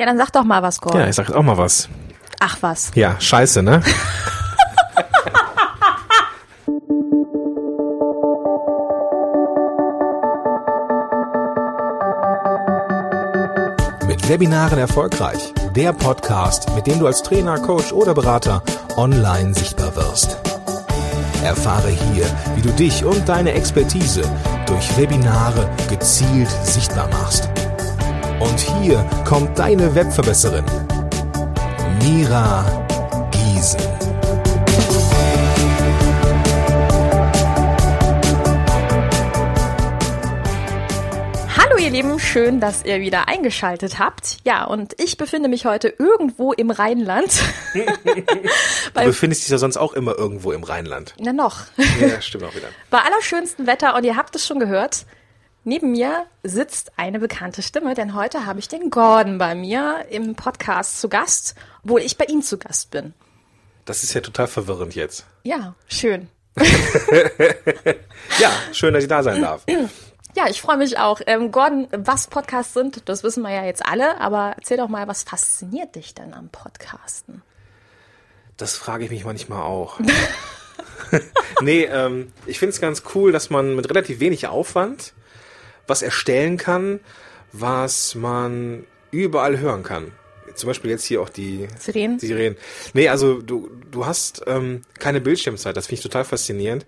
Ja, dann sag doch mal was, Gordon. Ja, ich sag jetzt auch mal was. Ach was. Ja, scheiße, ne? Mit Webinaren erfolgreich. Der Podcast, mit dem du als Trainer, Coach oder Berater online sichtbar wirst. Erfahre hier, wie du dich und deine Expertise durch Webinare gezielt sichtbar machst. Und hier kommt deine Webverbesserin, Mira Giesen. Hallo ihr Lieben, schön, dass ihr wieder eingeschaltet habt. Ja, und ich befinde mich heute irgendwo im Rheinland. Du befindest dich ja sonst auch immer irgendwo im Rheinland. Na noch. Ja, stimmt auch wieder. Bei allerschönstem Wetter und ihr habt es schon gehört. Neben mir sitzt eine bekannte Stimme, denn heute habe ich den Gordon bei mir im Podcast zu Gast, obwohl ich bei ihm zu Gast bin. Das ist ja total verwirrend jetzt. Ja, schön. Ja, schön, dass ich da sein darf. Ja, ich freue mich auch. Ähm, Gordon, was Podcasts sind, das wissen wir ja jetzt alle, aber erzähl doch mal, was fasziniert dich denn am Podcasten? Das frage ich mich manchmal auch. nee, ähm, ich finde es ganz cool, dass man mit relativ wenig Aufwand was erstellen kann, was man überall hören kann. Zum Beispiel jetzt hier auch die Sirenen? Sirenen. Nee, also du, du hast ähm, keine Bildschirmzeit, das finde ich total faszinierend.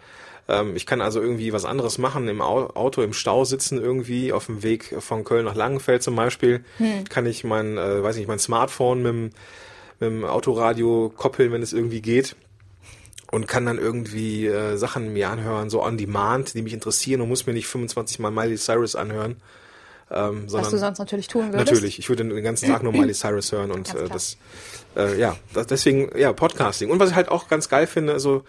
Ähm, ich kann also irgendwie was anderes machen, im Au- Auto, im Stau sitzen irgendwie, auf dem Weg von Köln nach Langenfeld zum Beispiel, kann ich mein, äh, weiß nicht, mein Smartphone mit dem, mit dem Autoradio koppeln, wenn es irgendwie geht und kann dann irgendwie äh, Sachen mir anhören, so on demand, die mich interessieren und muss mir nicht 25 Mal Miley Cyrus anhören. Ähm, Was sondern du sonst natürlich tun würdest? Natürlich, ich würde den ganzen Tag nur Miley Cyrus hören und äh, das, äh, ja, das, deswegen, ja, Podcasting. Und was ich halt auch ganz geil finde, also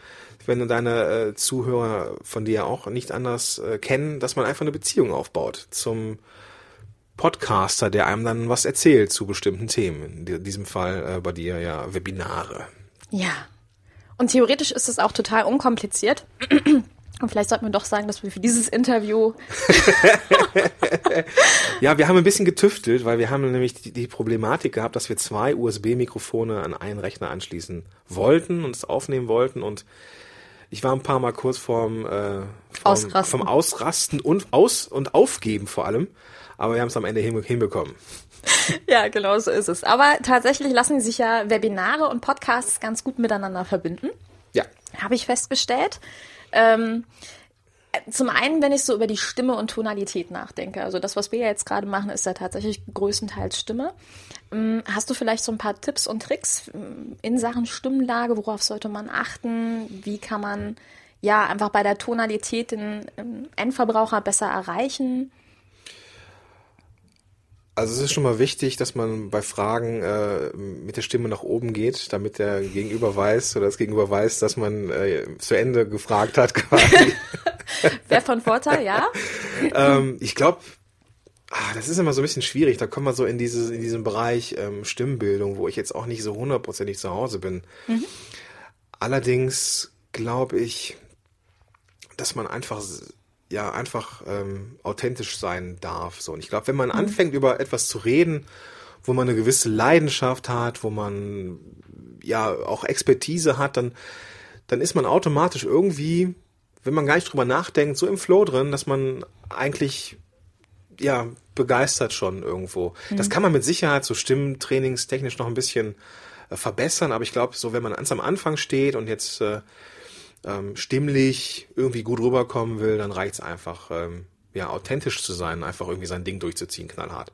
wenn deine äh, Zuhörer von dir auch nicht anders äh, kennen, dass man einfach eine Beziehung aufbaut zum Podcaster, der einem dann was erzählt zu bestimmten Themen. In diesem Fall äh, bei dir ja Webinare. Ja. Und theoretisch ist es auch total unkompliziert. Und vielleicht sollten wir doch sagen, dass wir für dieses Interview Ja, wir haben ein bisschen getüftelt, weil wir haben nämlich die, die Problematik gehabt, dass wir zwei USB-Mikrofone an einen Rechner anschließen wollten und es aufnehmen wollten und ich war ein paar Mal kurz vorm, äh, vom, Ausrasten. vom Ausrasten und aus und aufgeben vor allem, aber wir haben es am Ende hin, hinbekommen. Ja, genau so ist es. Aber tatsächlich lassen sich ja Webinare und Podcasts ganz gut miteinander verbinden. Ja, Habe ich festgestellt. Ähm, zum einen, wenn ich so über die Stimme und Tonalität nachdenke. Also das, was wir ja jetzt gerade machen, ist ja tatsächlich größtenteils Stimme. Ähm, Hast du vielleicht so ein paar Tipps und Tricks ähm, in Sachen Stimmlage? Worauf sollte man achten? Wie kann man ja einfach bei der Tonalität den ähm, Endverbraucher besser erreichen? Also es ist schon mal wichtig, dass man bei Fragen äh, mit der Stimme nach oben geht, damit der Gegenüber weiß oder das Gegenüber weiß, dass man äh, zu Ende gefragt hat quasi. Wäre von Vorteil, ja? ähm, ich glaube, ah, das ist immer so ein bisschen schwierig. Da kommt man so in, dieses, in diesen Bereich ähm, Stimmbildung, wo ich jetzt auch nicht so hundertprozentig zu Hause bin. Allerdings glaube ich, dass man einfach ja einfach ähm, authentisch sein darf. So. Und ich glaube, wenn man anfängt über etwas zu reden, wo man eine gewisse Leidenschaft hat, wo man ja auch Expertise hat, dann dann ist man automatisch irgendwie, wenn man gar nicht drüber nachdenkt, so im Flow drin, dass man eigentlich ja begeistert schon irgendwo. Das kann man mit Sicherheit so stimmtrainingstechnisch noch ein bisschen äh, verbessern, aber ich glaube, so wenn man ganz am Anfang steht und jetzt äh, ähm, stimmlich irgendwie gut rüberkommen will, dann reicht's einfach, ähm, ja, authentisch zu sein, einfach irgendwie sein Ding durchzuziehen, knallhart.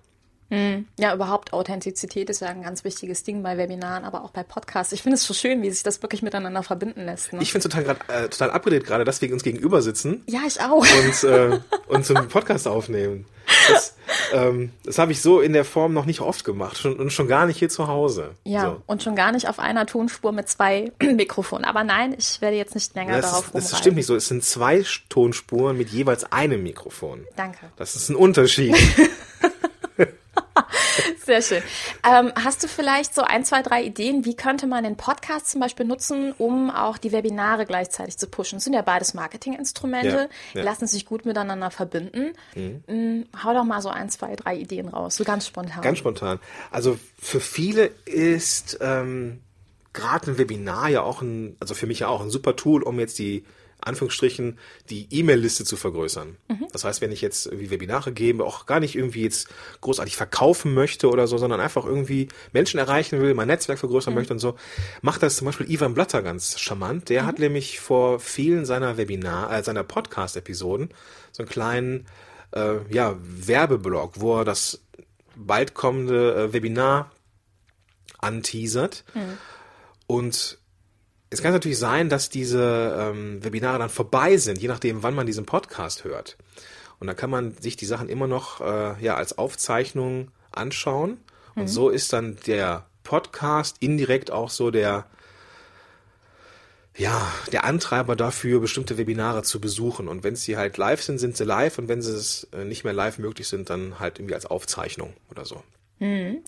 Ja, überhaupt Authentizität ist ja ein ganz wichtiges Ding bei Webinaren, aber auch bei Podcasts. Ich finde es so schön, wie sich das wirklich miteinander verbinden lässt. Ne? Ich finde total, grad, äh, total abgedreht gerade, dass wir uns gegenüber sitzen ja, ich auch. und, äh, und so einen Podcast aufnehmen. Das, ähm, das habe ich so in der Form noch nicht oft gemacht schon, und schon gar nicht hier zu Hause. Ja, So. und schon gar nicht auf einer Tonspur mit zwei Mikrofonen. Aber nein, ich werde jetzt nicht länger Das, darauf ist, das stimmt nicht so. Es sind zwei Tonspuren mit jeweils einem Mikrofon. Danke. Das ist ein Unterschied. Sehr schön. Ähm, hast du vielleicht so ein, zwei, drei Ideen, wie könnte man den Podcast zum Beispiel nutzen, um auch die Webinare gleichzeitig zu pushen? Das sind ja beides Marketinginstrumente, Ja, ja. lassen sich gut miteinander verbinden. Mhm. Hau doch mal so ein, zwei, drei Ideen raus, so ganz spontan. Ganz spontan. Also für viele ist ähm, gerade ein Webinar ja auch ein, also für mich ja auch ein super Tool, um jetzt die Anführungsstrichen die E-Mail-Liste zu vergrößern. Das heißt, wenn ich jetzt irgendwie Webinare gebe, auch gar nicht irgendwie jetzt großartig verkaufen möchte oder so, sondern einfach irgendwie Menschen erreichen will, mein Netzwerk vergrößern möchte und so, macht das zum Beispiel Ivan Blatter ganz charmant. Der hat nämlich vor vielen seiner Webinar, äh, seiner Podcast-Episoden so einen kleinen äh, ja, Werbeblog, wo er das bald kommende äh, Webinar anteasert. Und es kann natürlich sein, dass diese ähm, Webinare dann vorbei sind, je nachdem, wann man diesen Podcast hört. Und dann kann man sich die Sachen immer noch äh, ja als Aufzeichnung anschauen. Und so ist dann der Podcast indirekt auch so der ja, der Antreiber dafür, bestimmte Webinare zu besuchen. Und wenn sie halt live sind, sind sie live. Und wenn sie es äh, nicht mehr live möglich sind, dann halt irgendwie als Aufzeichnung oder so.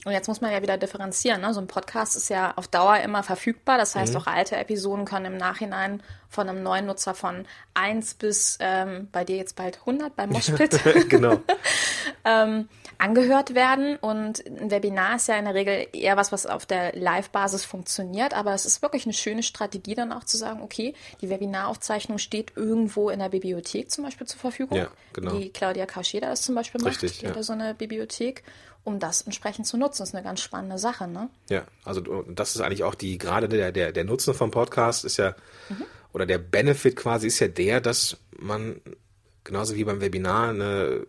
Und jetzt muss man ja wieder differenzieren. Ne? So ein Podcast ist ja auf Dauer immer verfügbar. Das Mhm. heißt, auch alte Episoden können im Nachhinein von einem neuen Nutzer von 1 bis ähm, bei dir jetzt bald 100 beim Moshpit genau. angehört werden. Und ein Webinar ist ja in der Regel eher was, was auf der Live-Basis funktioniert. Aber es ist wirklich eine schöne Strategie, dann auch zu sagen, okay, die Webinaraufzeichnung steht irgendwo in der Bibliothek zum Beispiel zur Verfügung. Ja, genau. Die Claudia Kauscheda das zum Beispiel macht. Richtig, Die ja. so eine Bibliothek, um das entsprechend zu nutzen. Das ist eine ganz spannende Sache, ne? Ja, also das ist eigentlich auch die, gerade der, der, der Nutzen vom Podcast ist ja, oder der Benefit quasi ist ja der, dass man genauso wie beim Webinar eine,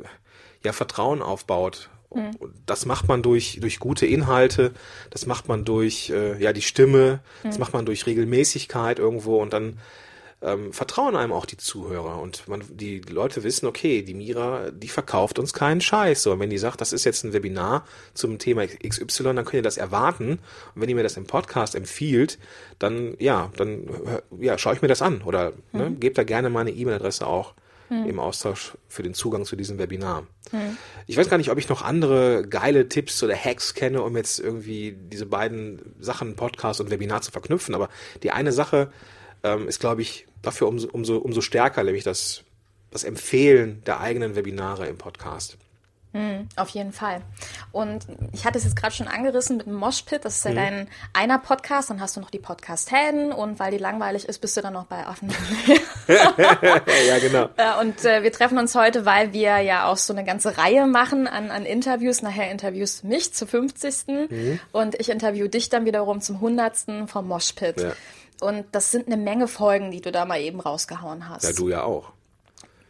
ja, Vertrauen aufbaut. Und das macht man durch, durch gute Inhalte, das macht man durch äh, ja, die Stimme, das macht man durch Regelmäßigkeit irgendwo und dann ähm, vertrauen einem auch die Zuhörer und man, die Leute wissen, okay, die Mira, die verkauft uns keinen Scheiß. So, und wenn die sagt, das ist jetzt ein Webinar zum Thema XY, dann könnt ihr das erwarten. Und wenn ihr mir das im Podcast empfiehlt, dann ja, dann ja, schaue ich mir das an oder ne, gebt da gerne meine E-Mail-Adresse auch im Austausch für den Zugang zu diesem Webinar. Ich weiß gar nicht, ob ich noch andere geile Tipps oder Hacks kenne, um jetzt irgendwie diese beiden Sachen, Podcast und Webinar zu verknüpfen. Aber die eine Sache ähm, ist, glaube ich, dafür umso, umso, umso stärker, nämlich das, das Empfehlen der eigenen Webinare im Podcast. Auf jeden Fall. Und ich hatte es jetzt gerade schon angerissen mit dem Moshpit. Das ist ja Mhm. dein einer Podcast. Dann hast du noch die Podcast-Helden. Und weil die langweilig ist, bist du dann noch bei Affen. ja, genau. Und äh, wir treffen uns heute, weil wir ja auch so eine ganze Reihe machen an, an Interviews. Nachher interviewst du mich zur 50. Mhm. Und ich interview dich dann wiederum zum 100. vom Moshpit. Ja. Und das sind eine Menge Folgen, die du da mal eben rausgehauen hast. Ja, du ja auch.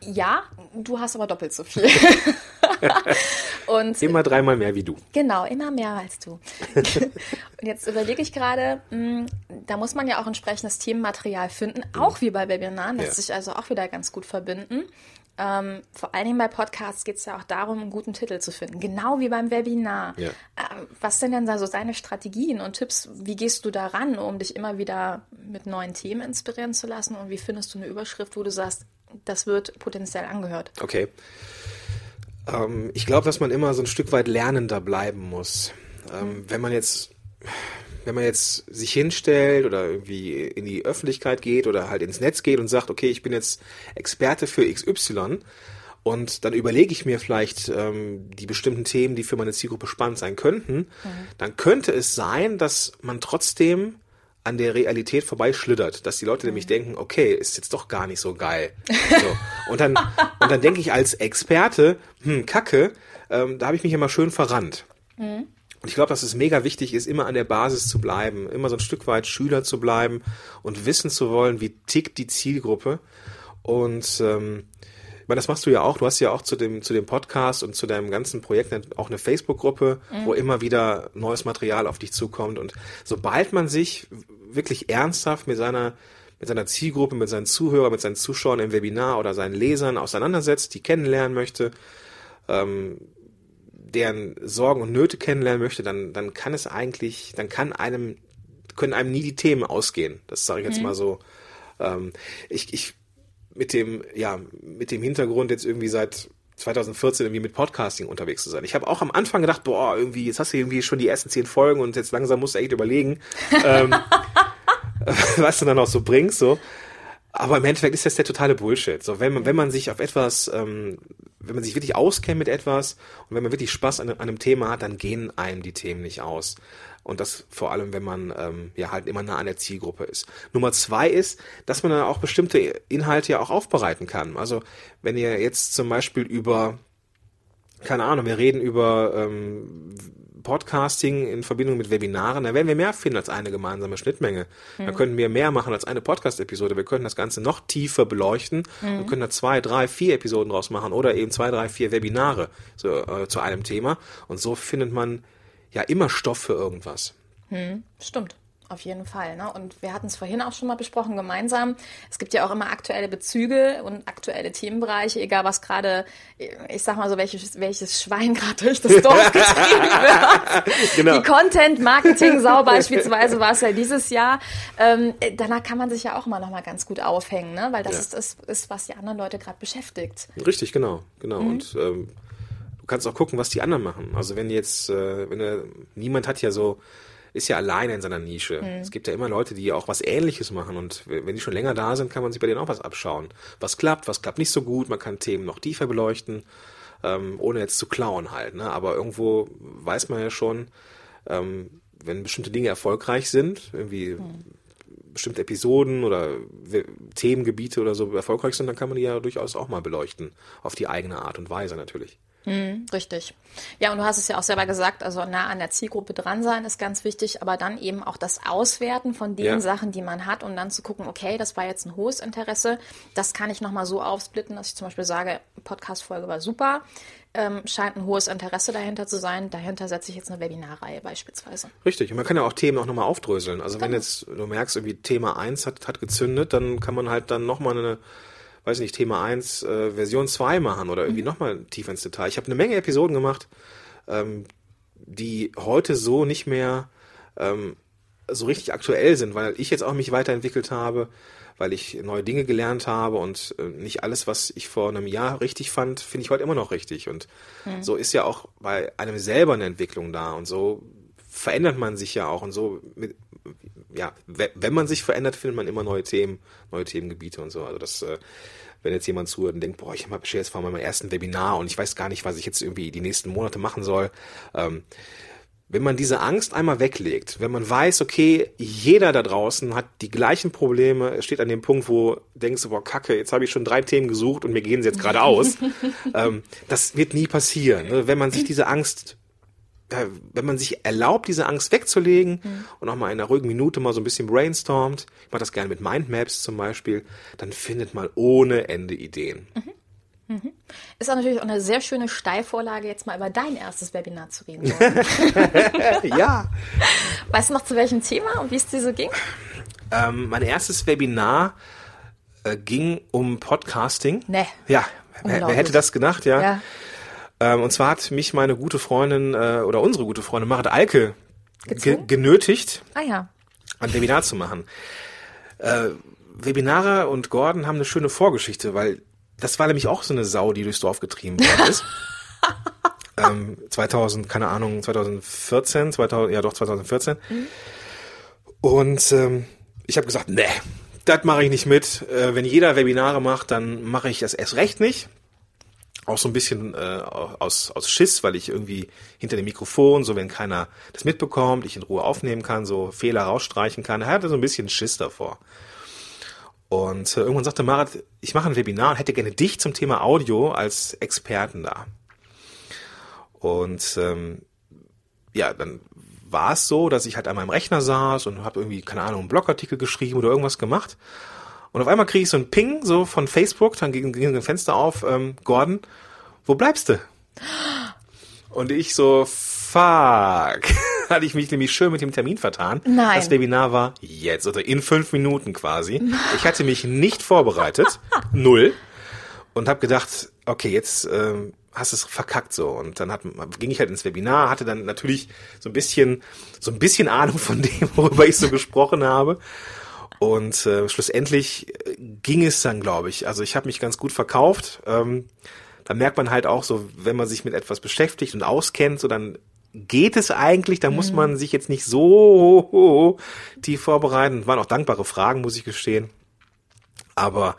Ja, du hast aber doppelt so viel. und Immer dreimal mehr wie du. Genau, immer mehr als du. Und jetzt überlege ich gerade, mh, da muss man ja auch entsprechendes Themenmaterial finden, auch wie bei Webinaren, lässt Ja. sich also auch wieder ganz gut verbinden. Ähm, vor allen Dingen bei Podcasts geht es ja auch darum, einen guten Titel zu finden, genau wie beim Webinar. Ja. Ähm, was sind denn da so deine Strategien und Tipps? Wie gehst du daran, um dich immer wieder mit neuen Themen inspirieren zu lassen? Und wie findest du eine Überschrift, wo du sagst, das wird potenziell angehört? Okay. Ähm, ich glaube, dass man immer so ein Stück weit lernender bleiben muss. Ähm, Wenn man jetzt, wenn man jetzt sich hinstellt oder irgendwie in die Öffentlichkeit geht oder halt ins Netz geht und sagt, okay, ich bin jetzt Experte für XY und dann überlege ich mir vielleicht ähm, die bestimmten Themen, die für meine Zielgruppe spannend sein könnten, dann könnte es sein, dass man trotzdem an der Realität vorbeischlittert, dass die Leute nämlich denken, okay, ist jetzt doch gar nicht so geil. So. Und dann, und dann denke ich als Experte, hm, Kacke, ähm, da habe ich mich immer schön verrannt. Und ich glaube, dass es mega wichtig ist, immer an der Basis zu bleiben, immer so ein Stück weit Schüler zu bleiben und wissen zu wollen, wie tickt die Zielgruppe. Und ähm, ich meine, das machst du ja auch. Du hast ja auch zu dem, zu dem Podcast und zu deinem ganzen Projekt auch eine Facebook-Gruppe, wo immer wieder neues Material auf dich zukommt. Und sobald man sich wirklich ernsthaft mit seiner, mit seiner Zielgruppe, mit seinen Zuhörern, mit seinen Zuschauern im Webinar oder seinen Lesern auseinandersetzt, die kennenlernen möchte, deren Sorgen und Nöte kennenlernen möchte, dann, dann kann es eigentlich, dann kann einem, können einem nie die Themen ausgehen. Das sage ich jetzt mal so. Ähm, ich, ich, mit dem, ja, mit dem Hintergrund jetzt irgendwie seit 2014 irgendwie mit Podcasting unterwegs zu sein. Ich habe auch am Anfang gedacht, boah, irgendwie, jetzt hast du irgendwie schon die ersten zehn Folgen und jetzt langsam musst du echt überlegen, ähm, was du dann auch so bringst, so. Aber im Endeffekt ist das der totale Bullshit. So, wenn man, wenn man sich auf etwas, ähm, wenn man sich wirklich auskennt mit etwas und wenn man wirklich Spaß an, an einem Thema hat, dann gehen einem die Themen nicht aus. Und das vor allem, wenn man ähm, ja halt immer nah an der Zielgruppe ist. Nummer zwei ist, dass man dann auch bestimmte Inhalte ja auch aufbereiten kann. Also wenn ihr jetzt zum Beispiel über, keine Ahnung, wir reden über ähm, Podcasting in Verbindung mit Webinaren, da werden wir mehr finden als eine gemeinsame Schnittmenge. Mhm. Da können wir mehr machen als eine Podcast-Episode. Wir können das Ganze noch tiefer beleuchten mhm. und können da zwei, drei, vier Episoden draus machen oder eben zwei, drei, vier Webinare so, äh, zu einem Thema. Und so findet man ja immer Stoff für irgendwas. Mhm. Stimmt. Auf jeden Fall. Ne? Und wir hatten es vorhin auch schon mal besprochen gemeinsam. Es gibt ja auch immer aktuelle Bezüge und aktuelle Themenbereiche, egal was gerade, ich sag mal so, welches, welches Schwein gerade durch das Dorf getrieben wird. genau. Die Content-Marketing-Sau beispielsweise war es ja dieses Jahr. Ähm, danach kann man sich ja auch immer noch mal ganz gut aufhängen, ne? weil das ja. ist, das ist, was die anderen Leute gerade beschäftigt. Richtig, genau. genau. Mhm. Und ähm, du kannst auch gucken, was die anderen machen. Also wenn jetzt, äh, wenn er, niemand hat ja so ist ja alleine in seiner Nische. Mhm. Es gibt ja immer Leute, die auch was Ähnliches machen und wenn die schon länger da sind, kann man sich bei denen auch was abschauen. Was klappt, was klappt nicht so gut, man kann Themen noch tiefer beleuchten, ähm, ohne jetzt zu klauen halt. Ne? Aber irgendwo weiß man ja schon, ähm, wenn bestimmte Dinge erfolgreich sind, irgendwie mhm. bestimmte Episoden oder Themengebiete oder so erfolgreich sind, dann kann man die ja durchaus auch mal beleuchten. Auf die eigene Art und Weise natürlich. Mhm, richtig. Ja, und du hast es ja auch selber gesagt, also nah an der Zielgruppe dran sein ist ganz wichtig, aber dann eben auch das Auswerten von den ja. Sachen, die man hat und dann zu gucken, okay, das war jetzt ein hohes Interesse, das kann ich nochmal so aufsplitten, dass ich zum Beispiel sage, Podcast-Folge war super, ähm, scheint ein hohes Interesse dahinter zu sein, dahinter setze ich jetzt eine Webinarreihe beispielsweise. Richtig, und man kann ja auch Themen auch nochmal aufdröseln. Also genau. wenn jetzt du merkst, irgendwie Thema 1 hat, hat gezündet, dann kann man halt dann nochmal eine weiß nicht, Thema 1, äh, Version 2 machen oder irgendwie mhm. nochmal tiefer ins Detail. Ich habe eine Menge Episoden gemacht, ähm, die heute so nicht mehr ähm, so richtig aktuell sind, weil ich jetzt auch mich weiterentwickelt habe, weil ich neue Dinge gelernt habe und äh, nicht alles, was ich vor einem Jahr richtig fand, finde ich heute immer noch richtig. Und mhm. so ist ja auch bei einem selber eine Entwicklung da und so verändert man sich ja auch und so mit, ja, wenn man sich verändert, findet man immer neue Themen, neue Themengebiete und so. Also das, äh, wenn jetzt jemand zuhört und denkt, boah, ich habe jetzt vor meinem ersten Webinar und ich weiß gar nicht, was ich jetzt irgendwie die nächsten Monate machen soll. Ähm, wenn man diese Angst einmal weglegt, wenn man weiß, okay, jeder da draußen hat die gleichen Probleme, steht an dem Punkt, wo denkst du, boah, kacke, jetzt habe ich schon drei Themen gesucht und mir gehen sie jetzt gerade aus. ähm, das wird nie passieren. Ne? Wenn man sich diese Angst wenn man sich erlaubt, diese Angst wegzulegen mhm. und auch mal in einer ruhigen Minute mal so ein bisschen brainstormt, ich mache das gerne mit Mindmaps zum Beispiel, dann findet man ohne Ende Ideen. Mhm. Mhm. Ist auch natürlich auch eine sehr schöne Steilvorlage, jetzt mal über dein erstes Webinar zu reden. ja. Weißt du noch zu welchem Thema und wie es dir so ging? Ähm, mein erstes Webinar äh, ging um Podcasting. Ne. Ja, wer, wer, hätte das gedacht, ja. ja. Ähm, und zwar hat mich meine gute Freundin äh, oder unsere gute Freundin Marit Alke ge genötigt, ah, ja. ein Webinar zu machen. Äh, Webinare und Gordon haben eine schöne Vorgeschichte, weil das war nämlich auch so eine Sau, die durchs Dorf getrieben worden ist. ähm, 2000, keine Ahnung, 2014, 2000, ja doch 2014. Mhm. Und ähm, ich habe gesagt, nee, das mache ich nicht mit. Äh, wenn jeder Webinare macht, dann mache ich das erst recht nicht auch so ein bisschen äh, aus, aus Schiss, weil ich irgendwie hinter dem Mikrofon, so wenn keiner das mitbekommt, ich in Ruhe aufnehmen kann, so Fehler rausstreichen kann. Er hatte so ein bisschen Schiss davor. Und äh, irgendwann sagte Marat, ich mache ein Webinar und hätte gerne dich zum Thema Audio als Experten da. Und ähm, ja, dann war es so, dass ich halt an meinem Rechner saß und habe irgendwie, keine Ahnung, einen Blogartikel geschrieben oder irgendwas gemacht. Und auf einmal kriege ich so ein Ping so von Facebook, dann ging, ging ein Fenster auf, ähm, Gordon, wo bleibst du? Und ich so, fuck. Hatte ich mich nämlich schön mit dem Termin vertan. Nein. Das Webinar war jetzt, oder in fünf Minuten quasi. Ich hatte mich nicht vorbereitet. null. Und habe gedacht, okay, jetzt ähm, hast es verkackt so. Und dann hat, ging ich halt ins Webinar, hatte dann natürlich so ein bisschen, so ein bisschen Ahnung von dem, worüber ich so gesprochen habe. Und äh, schlussendlich äh, ging es dann, glaube ich. Also ich habe mich ganz gut verkauft. Ähm, da merkt man halt auch so, wenn man sich mit etwas beschäftigt und auskennt, so dann geht es eigentlich, da muss man sich jetzt nicht so tief vorbereiten. Waren auch dankbare Fragen, muss ich gestehen. Aber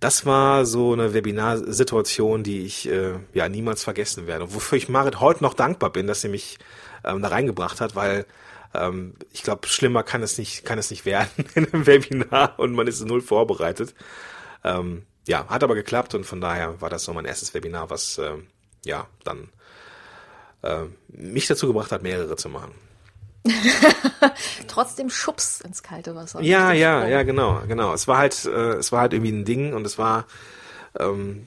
das war so eine Webinarsituation, die ich äh, ja niemals vergessen werde. Wofür ich Marit heute noch dankbar bin, dass sie mich ähm, da reingebracht hat, weil ähm, ich glaube, schlimmer kann es nicht, kann es nicht werden in einem Webinar und man ist null vorbereitet. Ähm, ja, hat aber geklappt und von daher war das so mein erstes Webinar, was äh, ja dann äh, mich dazu gebracht hat, mehrere zu machen. Trotzdem Schubs ins kalte Wasser. Ja, ja, ja, genau, genau. Es war halt, äh, es war halt irgendwie ein Ding und es war ähm,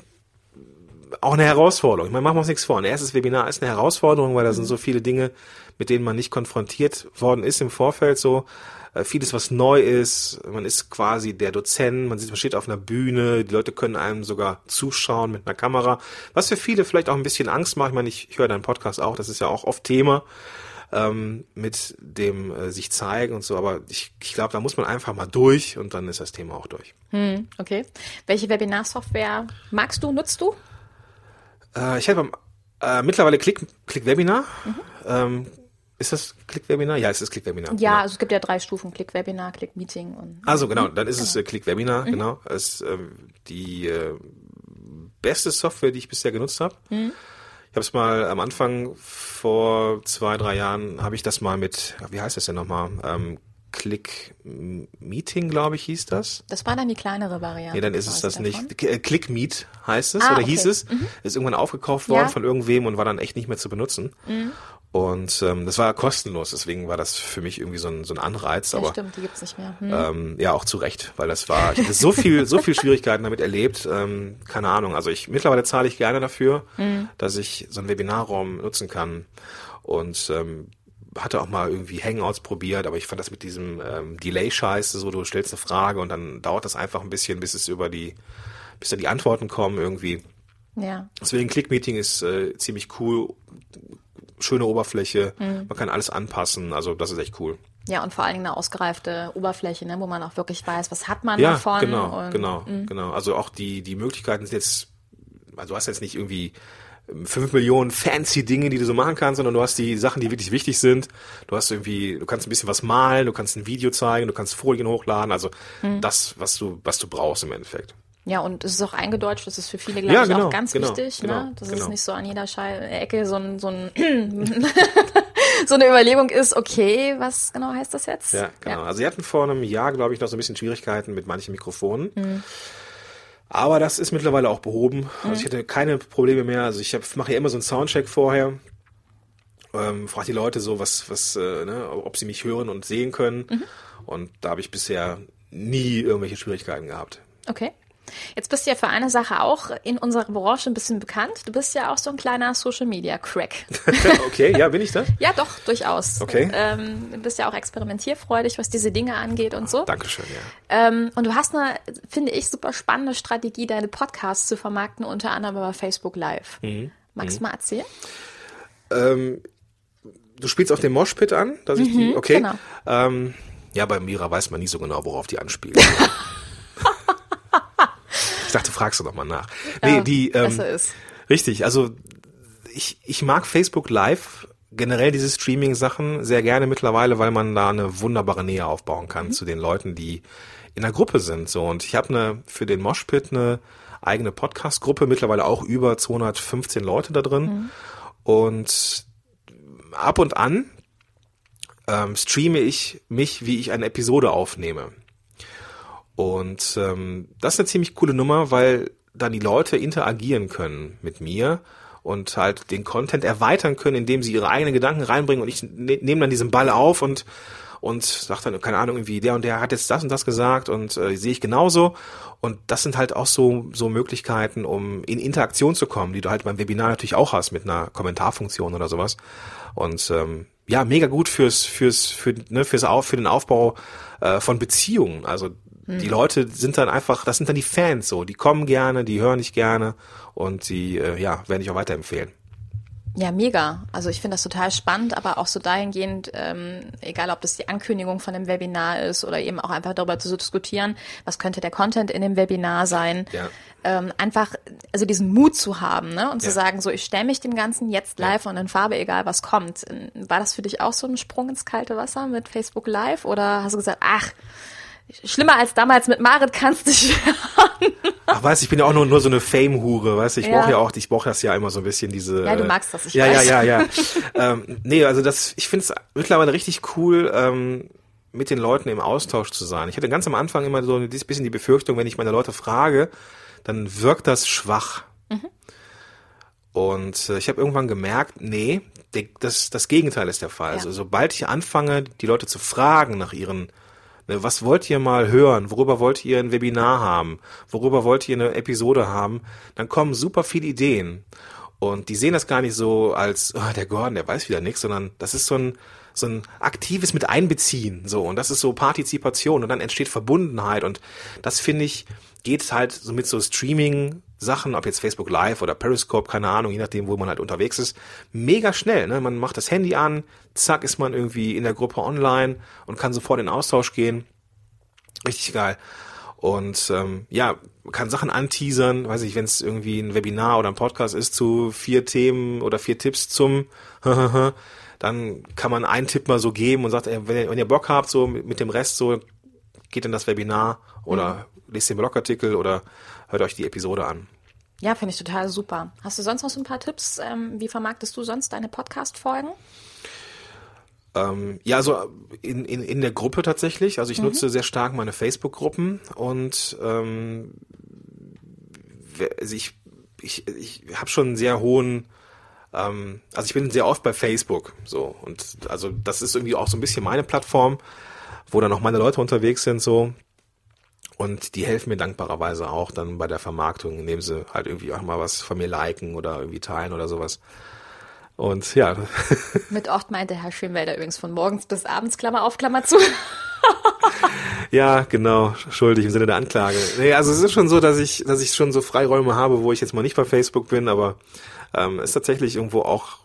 auch eine Herausforderung. Ich meine, machen wir uns nichts vor. Ein erstes Webinar ist eine Herausforderung, weil da sind so viele Dinge, mit denen man nicht konfrontiert worden ist im Vorfeld. So äh, vieles, was neu ist. Man ist quasi der Dozent. Man sieht, man steht auf einer Bühne. Die Leute können einem sogar zuschauen mit einer Kamera, was für viele vielleicht auch ein bisschen Angst macht. Ich meine, ich, ich höre deinen Podcast auch. Das ist ja auch oft Thema ähm, mit dem äh, sich zeigen und so. Aber ich, ich glaube, da muss man einfach mal durch und dann ist das Thema auch durch. Hm, okay. Welche Webinarsoftware magst du, nutzt du? Äh, ich habe äh, mittlerweile Click, Click Webinar. Mhm. Ähm, ist das Click Webinar? Ja, es ist Click Webinar. Ja, genau. also es gibt ja drei Stufen: Click Webinar, Click Meeting und. Also genau, dann ist genau. es äh, Click Webinar. Mhm. Genau, es ist ähm, die äh, beste Software, die ich bisher genutzt habe. Mhm. Ich habe es mal am Anfang vor zwei, drei Jahren habe ich das mal mit, wie heißt das denn nochmal? Ähm, Click Meeting, glaube ich, hieß das. Das war dann die kleinere Variante. Nee, dann ist es das davon. nicht. Äh, Click Meet heißt es ah, oder okay. hieß es. Mhm. Ist irgendwann aufgekauft worden ja. von irgendwem und war dann echt nicht mehr zu benutzen. Mhm. Und ähm, das war kostenlos, deswegen war das für mich irgendwie so ein, so ein Anreiz. Ja, aber stimmt, die gibt's nicht mehr. Hm. Ähm, ja, auch zu Recht, weil das war, ich hatte so viel, so viel Schwierigkeiten damit erlebt. Ähm, keine Ahnung. Also ich mittlerweile zahle ich gerne dafür, hm. dass ich so einen Webinarraum nutzen kann. Und ähm, hatte auch mal irgendwie Hangouts probiert, aber ich fand das mit diesem ähm, Delay-Scheiße, so du stellst eine Frage und dann dauert das einfach ein bisschen, bis es über die, bis da die Antworten kommen irgendwie. Ja. Deswegen Click-Meeting ist äh, ziemlich cool schöne Oberfläche, mhm. man kann alles anpassen, also das ist echt cool. Ja, und vor allen Dingen eine ausgereifte Oberfläche, ne, wo man auch wirklich weiß, was hat man ja, davon. Genau, und, genau, mh. genau. Also auch die, die Möglichkeiten sind jetzt, also du hast jetzt nicht irgendwie fünf Millionen fancy Dinge, die du so machen kannst, sondern du hast die Sachen, die wirklich wichtig sind. Du hast irgendwie, du kannst ein bisschen was malen, du kannst ein Video zeigen, du kannst Folien hochladen, also mhm. das, was du, was du brauchst im Endeffekt. Ja, und es ist auch eingedeutscht, das ist für viele, glaube ja, ich, genau, auch ganz genau, wichtig, genau, ne? dass genau. es nicht so an jeder Schei Ecke so, ein, so, ein so eine Überlegung ist, okay, was genau heißt das jetzt? Ja, genau. Ja. Also sie hatten vor einem Jahr, glaube ich, noch so ein bisschen Schwierigkeiten mit manchen Mikrofonen. Mhm. Aber das ist mittlerweile auch behoben. Also mhm. ich hatte keine Probleme mehr. Also ich mache ja immer so einen Soundcheck vorher. Ähm, frage die Leute so, was, was, äh, ne, ob sie mich hören und sehen können. Mhm. Und da habe ich bisher nie irgendwelche Schwierigkeiten gehabt. Okay. Jetzt bist du ja für eine Sache auch in unserer Branche ein bisschen bekannt. Du bist ja auch so ein kleiner Social Media Crack. okay, ja, bin ich das? ja, doch, durchaus. Okay. Ähm, du bist ja auch experimentierfreudig, was diese Dinge angeht und so. Dankeschön, ja. Ähm, und du hast eine, finde ich, super spannende Strategie, deine Podcasts zu vermarkten, unter anderem über Facebook Live. Mhm. Magst mhm. du mal erzählen? Ähm, du spielst auf den Moshpit an, dass ich mhm, die, okay. Genau. Ähm, ja, bei Mira weiß man nie so genau, worauf die anspielt. dachte, fragst du noch mal nach. Nee, ja, die, ähm, ist. Richtig, also ich, ich mag Facebook Live, generell diese Streaming-Sachen sehr gerne mittlerweile, weil man da eine wunderbare Nähe aufbauen kann mhm. zu den Leuten, die in der Gruppe sind. So und ich habe eine für den Moshpit eine eigene Podcast-Gruppe, mittlerweile auch über 215 Leute da drin. Mhm. Und ab und an ähm, streame ich mich, wie ich eine Episode aufnehme. Und ähm, das ist eine ziemlich coole Nummer, weil dann die Leute interagieren können mit mir und halt den Content erweitern können, indem sie ihre eigenen Gedanken reinbringen und ich ne nehme dann diesen Ball auf und und sag dann keine Ahnung irgendwie der und der hat jetzt das und das gesagt und äh, sehe ich genauso. Und das sind halt auch so so Möglichkeiten, um in Interaktion zu kommen, die du halt beim Webinar natürlich auch hast mit einer Kommentarfunktion oder sowas. Und ähm, ja mega gut fürs fürs für ne fürs auf für den Aufbau äh, von Beziehungen. Also die Leute sind dann einfach, das sind dann die Fans so, die kommen gerne, die hören dich gerne und die, äh, ja, werden dich auch weiterempfehlen. Ja, mega. Also ich finde das total spannend, aber auch so dahingehend, ähm, egal ob das die Ankündigung von dem Webinar ist oder eben auch einfach darüber zu diskutieren, was könnte der Content in dem Webinar sein. Ja. Ähm, einfach, also diesen Mut zu haben ne? und zu Ja. sagen, so ich stelle mich dem Ganzen jetzt live und in Farbe, egal was kommt. War das für dich auch so ein Sprung ins kalte Wasser mit Facebook Live oder hast du gesagt, ach, schlimmer als damals mit Marit kannst du werden? Ach, weißt ich bin ja auch nur, nur so eine Fame-Hure, weißt du, ich Ja. brauche ja auch, ich brauche das ja immer so ein bisschen diese. Ja, du magst das, ich ja, weiß. ja, ja, ja, ähm, nee, also das, ich finde es mittlerweile richtig cool, ähm, mit den Leuten im Austausch zu sein. Ich hatte ganz am Anfang immer so ein bisschen die Befürchtung, wenn ich meine Leute frage, dann wirkt das schwach. Und äh, ich habe irgendwann gemerkt, nee, das, das Gegenteil ist der Fall. Ja. Also sobald ich anfange, die Leute zu fragen nach ihren, was wollt ihr mal hören, worüber wollt ihr ein Webinar haben, worüber wollt ihr eine Episode haben, dann kommen super viele Ideen. Und die sehen das gar nicht so als, oh, der Gordon, der weiß wieder nichts, sondern das ist so ein, so ein aktives mit einbeziehen, so. Und das ist so Partizipation und dann entsteht Verbundenheit und das finde ich, geht halt so mit so Streaming-Sachen, ob jetzt Facebook Live oder Periscope, keine Ahnung, je nachdem, wo man halt unterwegs ist, mega schnell. Ne? Man macht das Handy an, zack, ist man irgendwie in der Gruppe online und kann sofort in Austausch gehen. Richtig geil. Und ähm, ja, kann Sachen anteasern, weiß ich, wenn es irgendwie ein Webinar oder ein Podcast ist zu vier Themen oder vier Tipps zum dann kann man einen Tipp mal so geben und sagt, ey, wenn, ihr, wenn ihr Bock habt, so mit, dem Rest so, geht in das Webinar oder lest den Blogartikel oder hört euch die Episode an. Ja, finde ich total super. Hast du sonst noch so ein paar Tipps? Ähm, wie vermarktest du sonst deine Podcast-Folgen? Ähm, ja, also in, in, in der Gruppe tatsächlich. Also ich nutze sehr stark meine Facebook-Gruppen und ähm, also ich, ich, ich habe schon einen sehr hohen, ähm, also ich bin sehr oft bei Facebook so und also das ist irgendwie auch so ein bisschen meine Plattform, wo dann auch meine Leute unterwegs sind so und die helfen mir dankbarerweise auch dann bei der Vermarktung, indem sie halt irgendwie auch mal was von mir liken oder irgendwie teilen oder sowas. Und ja, Mit Ort meinte Herr Schönwälder übrigens von morgens bis abends, Klammer auf, Klammer zu. Ja, genau, schuldig im Sinne der Anklage. Nee, also es ist schon so, dass ich, dass ich schon so Freiräume habe, wo ich jetzt mal nicht bei Facebook bin, aber ähm, ist tatsächlich irgendwo auch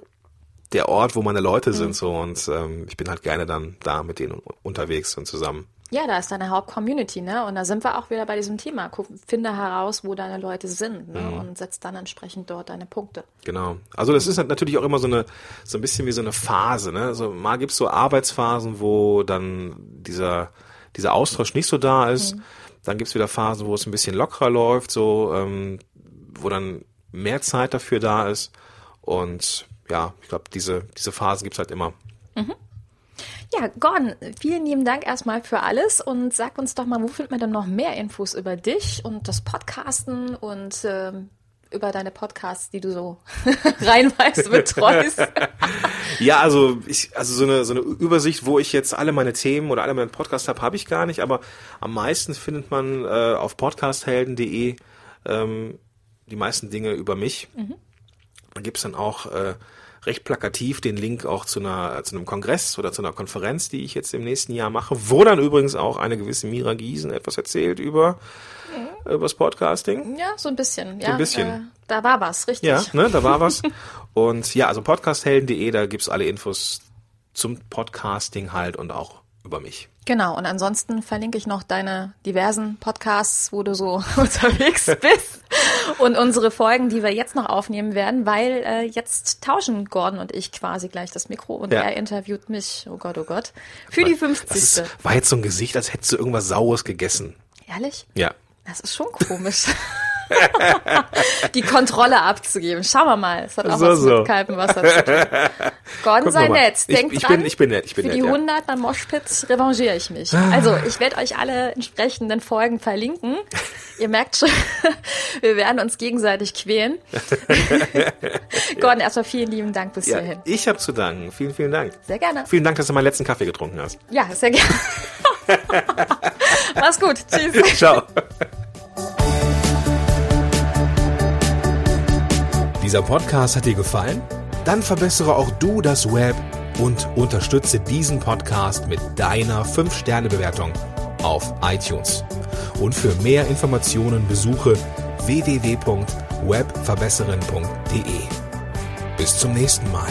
der Ort, wo meine Leute sind so und ähm, ich bin halt gerne dann da mit denen unterwegs und zusammen. Ja, da ist deine Hauptcommunity, ne? Und da sind wir auch wieder bei diesem Thema. Guck, finde heraus, wo deine Leute sind, ne? Und setz dann entsprechend dort deine Punkte. Genau. Also das ist halt natürlich auch immer so eine, so ein bisschen wie so eine Phase, ne? Also mal gibt's so Arbeitsphasen, wo dann dieser, dieser Austausch nicht so da ist. Dann gibt's wieder Phasen, wo es ein bisschen lockerer läuft, so, ähm, wo dann mehr Zeit dafür da ist. Und ja, ich glaube, diese, diese Phasen gibt's halt immer. Ja, Gordon, vielen lieben Dank erstmal für alles und sag uns doch mal, wo findet man denn noch mehr Infos über dich und das Podcasten und ähm, über deine Podcasts, die du so reinweise betreust? Ja, also ich, also so eine so eine Übersicht, wo ich jetzt alle meine Themen oder alle meine Podcasts habe, habe ich gar nicht. Aber am meisten findet man äh, auf podcasthelden.de ähm, die meisten Dinge über mich. Da gibt's dann auch äh, recht plakativ den Link auch zu einer zu einem Kongress oder zu einer Konferenz, die ich jetzt im nächsten Jahr mache, wo dann übrigens auch eine gewisse Mira Giesen etwas erzählt über übers Podcasting. ja, so ein bisschen. Ja, ein bisschen. Äh, da war was, richtig. Ja, ne, da war was. Und ja, also podcasthelden.de, da gibt's alle Infos zum Podcasting halt und auch über mich. Genau, und ansonsten verlinke ich noch deine diversen Podcasts, wo du so unterwegs bist. Und unsere Folgen, die wir jetzt noch aufnehmen werden, weil äh, jetzt tauschen Gordon und ich quasi gleich das Mikro und Ja. er interviewt mich, oh Gott, oh Gott, für die 50. Das ist, war jetzt so ein Gesicht, als hättest du irgendwas Saures gegessen. Ehrlich? Ja. Das ist schon komisch. die Kontrolle abzugeben. Schauen wir mal. Es hat auch So, was so. mit kaltem Wasser zu tun. Gordon, sei nett. Ich- Denk ich dran. bin- ich bin nett, ich bin Für nett, die ja. 100 beim Moshpit revanchiere ich mich. Also, ich werde euch alle entsprechenden Folgen verlinken. Ihr merkt schon, wir werden uns gegenseitig quälen. Gordon, erstmal vielen lieben Dank bis ja hierhin. ich habe zu danken. Vielen, vielen Dank. Sehr gerne. Vielen Dank, dass du meinen letzten Kaffee getrunken hast. Ja, sehr gerne. Mach's gut. Tschüss. Ciao. Dieser Podcast hat dir gefallen? Dann verbessere auch du das Web Und unterstütze diesen Podcast mit deiner 5-Sterne-Bewertung auf iTunes. Und für mehr Informationen besuche www.webverbesserin.de. Bis zum nächsten Mal.